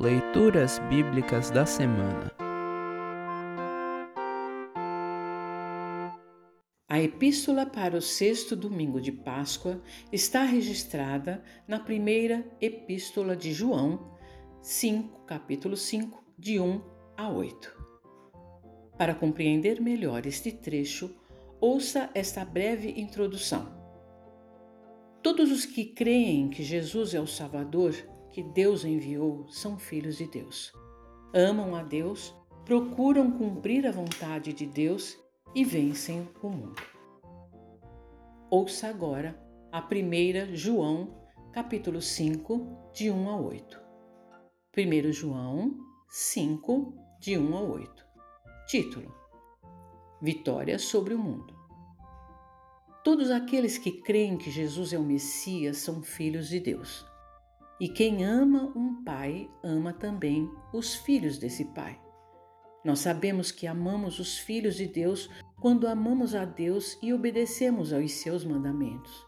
Leituras Bíblicas da Semana A epístola para o sexto domingo de Páscoa está registrada na primeira epístola de João, 5, capítulo 5, de 1 a 8. Para compreender melhor este trecho, ouça esta breve introdução. Todos os que creem que Jesus é o Salvador que Deus enviou são filhos de Deus. Amam a Deus, procuram cumprir a vontade de Deus e vencem o mundo. Ouça agora a primeira João, capítulo 5, de 1 a 8. 1 João 5, de 1 a 8. Título: Vitória sobre o mundo. Todos aqueles que creem que Jesus é o Messias são filhos de Deus. E quem ama um pai, ama também os filhos desse pai. Nós sabemos que amamos os filhos de Deus quando amamos a Deus e obedecemos aos seus mandamentos.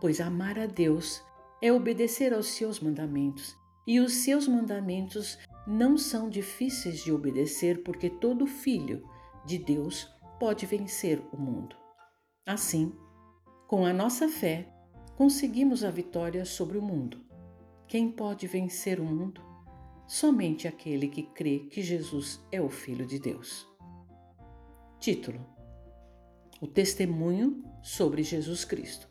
Pois amar a Deus é obedecer aos seus mandamentos, e os seus mandamentos não são difíceis de obedecer, porque todo filho de Deus pode vencer o mundo. Assim, com a nossa fé, conseguimos a vitória sobre o mundo. Quem pode vencer o mundo? somente aquele que crê que Jesus é o Filho de Deus. Título: O testemunho sobre Jesus Cristo.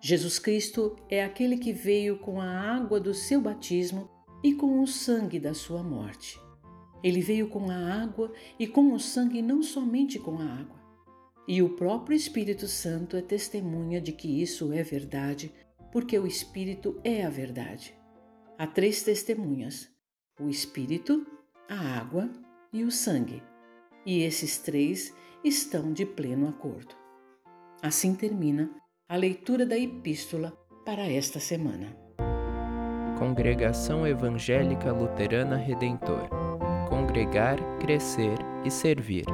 Jesus Cristo é aquele que veio com a água do seu batismo e com o sangue da sua morte. Ele veio com a água e com o sangue, não somente com a água. E o próprio Espírito Santo é testemunha de que isso é verdade, porque o Espírito é a verdade. Há três testemunhas: o Espírito, a água e o sangue. E esses três estão de pleno acordo. Assim termina a leitura da epístola para esta semana. Congregação Evangélica Luterana Redentor Congregar, Crescer e Servir.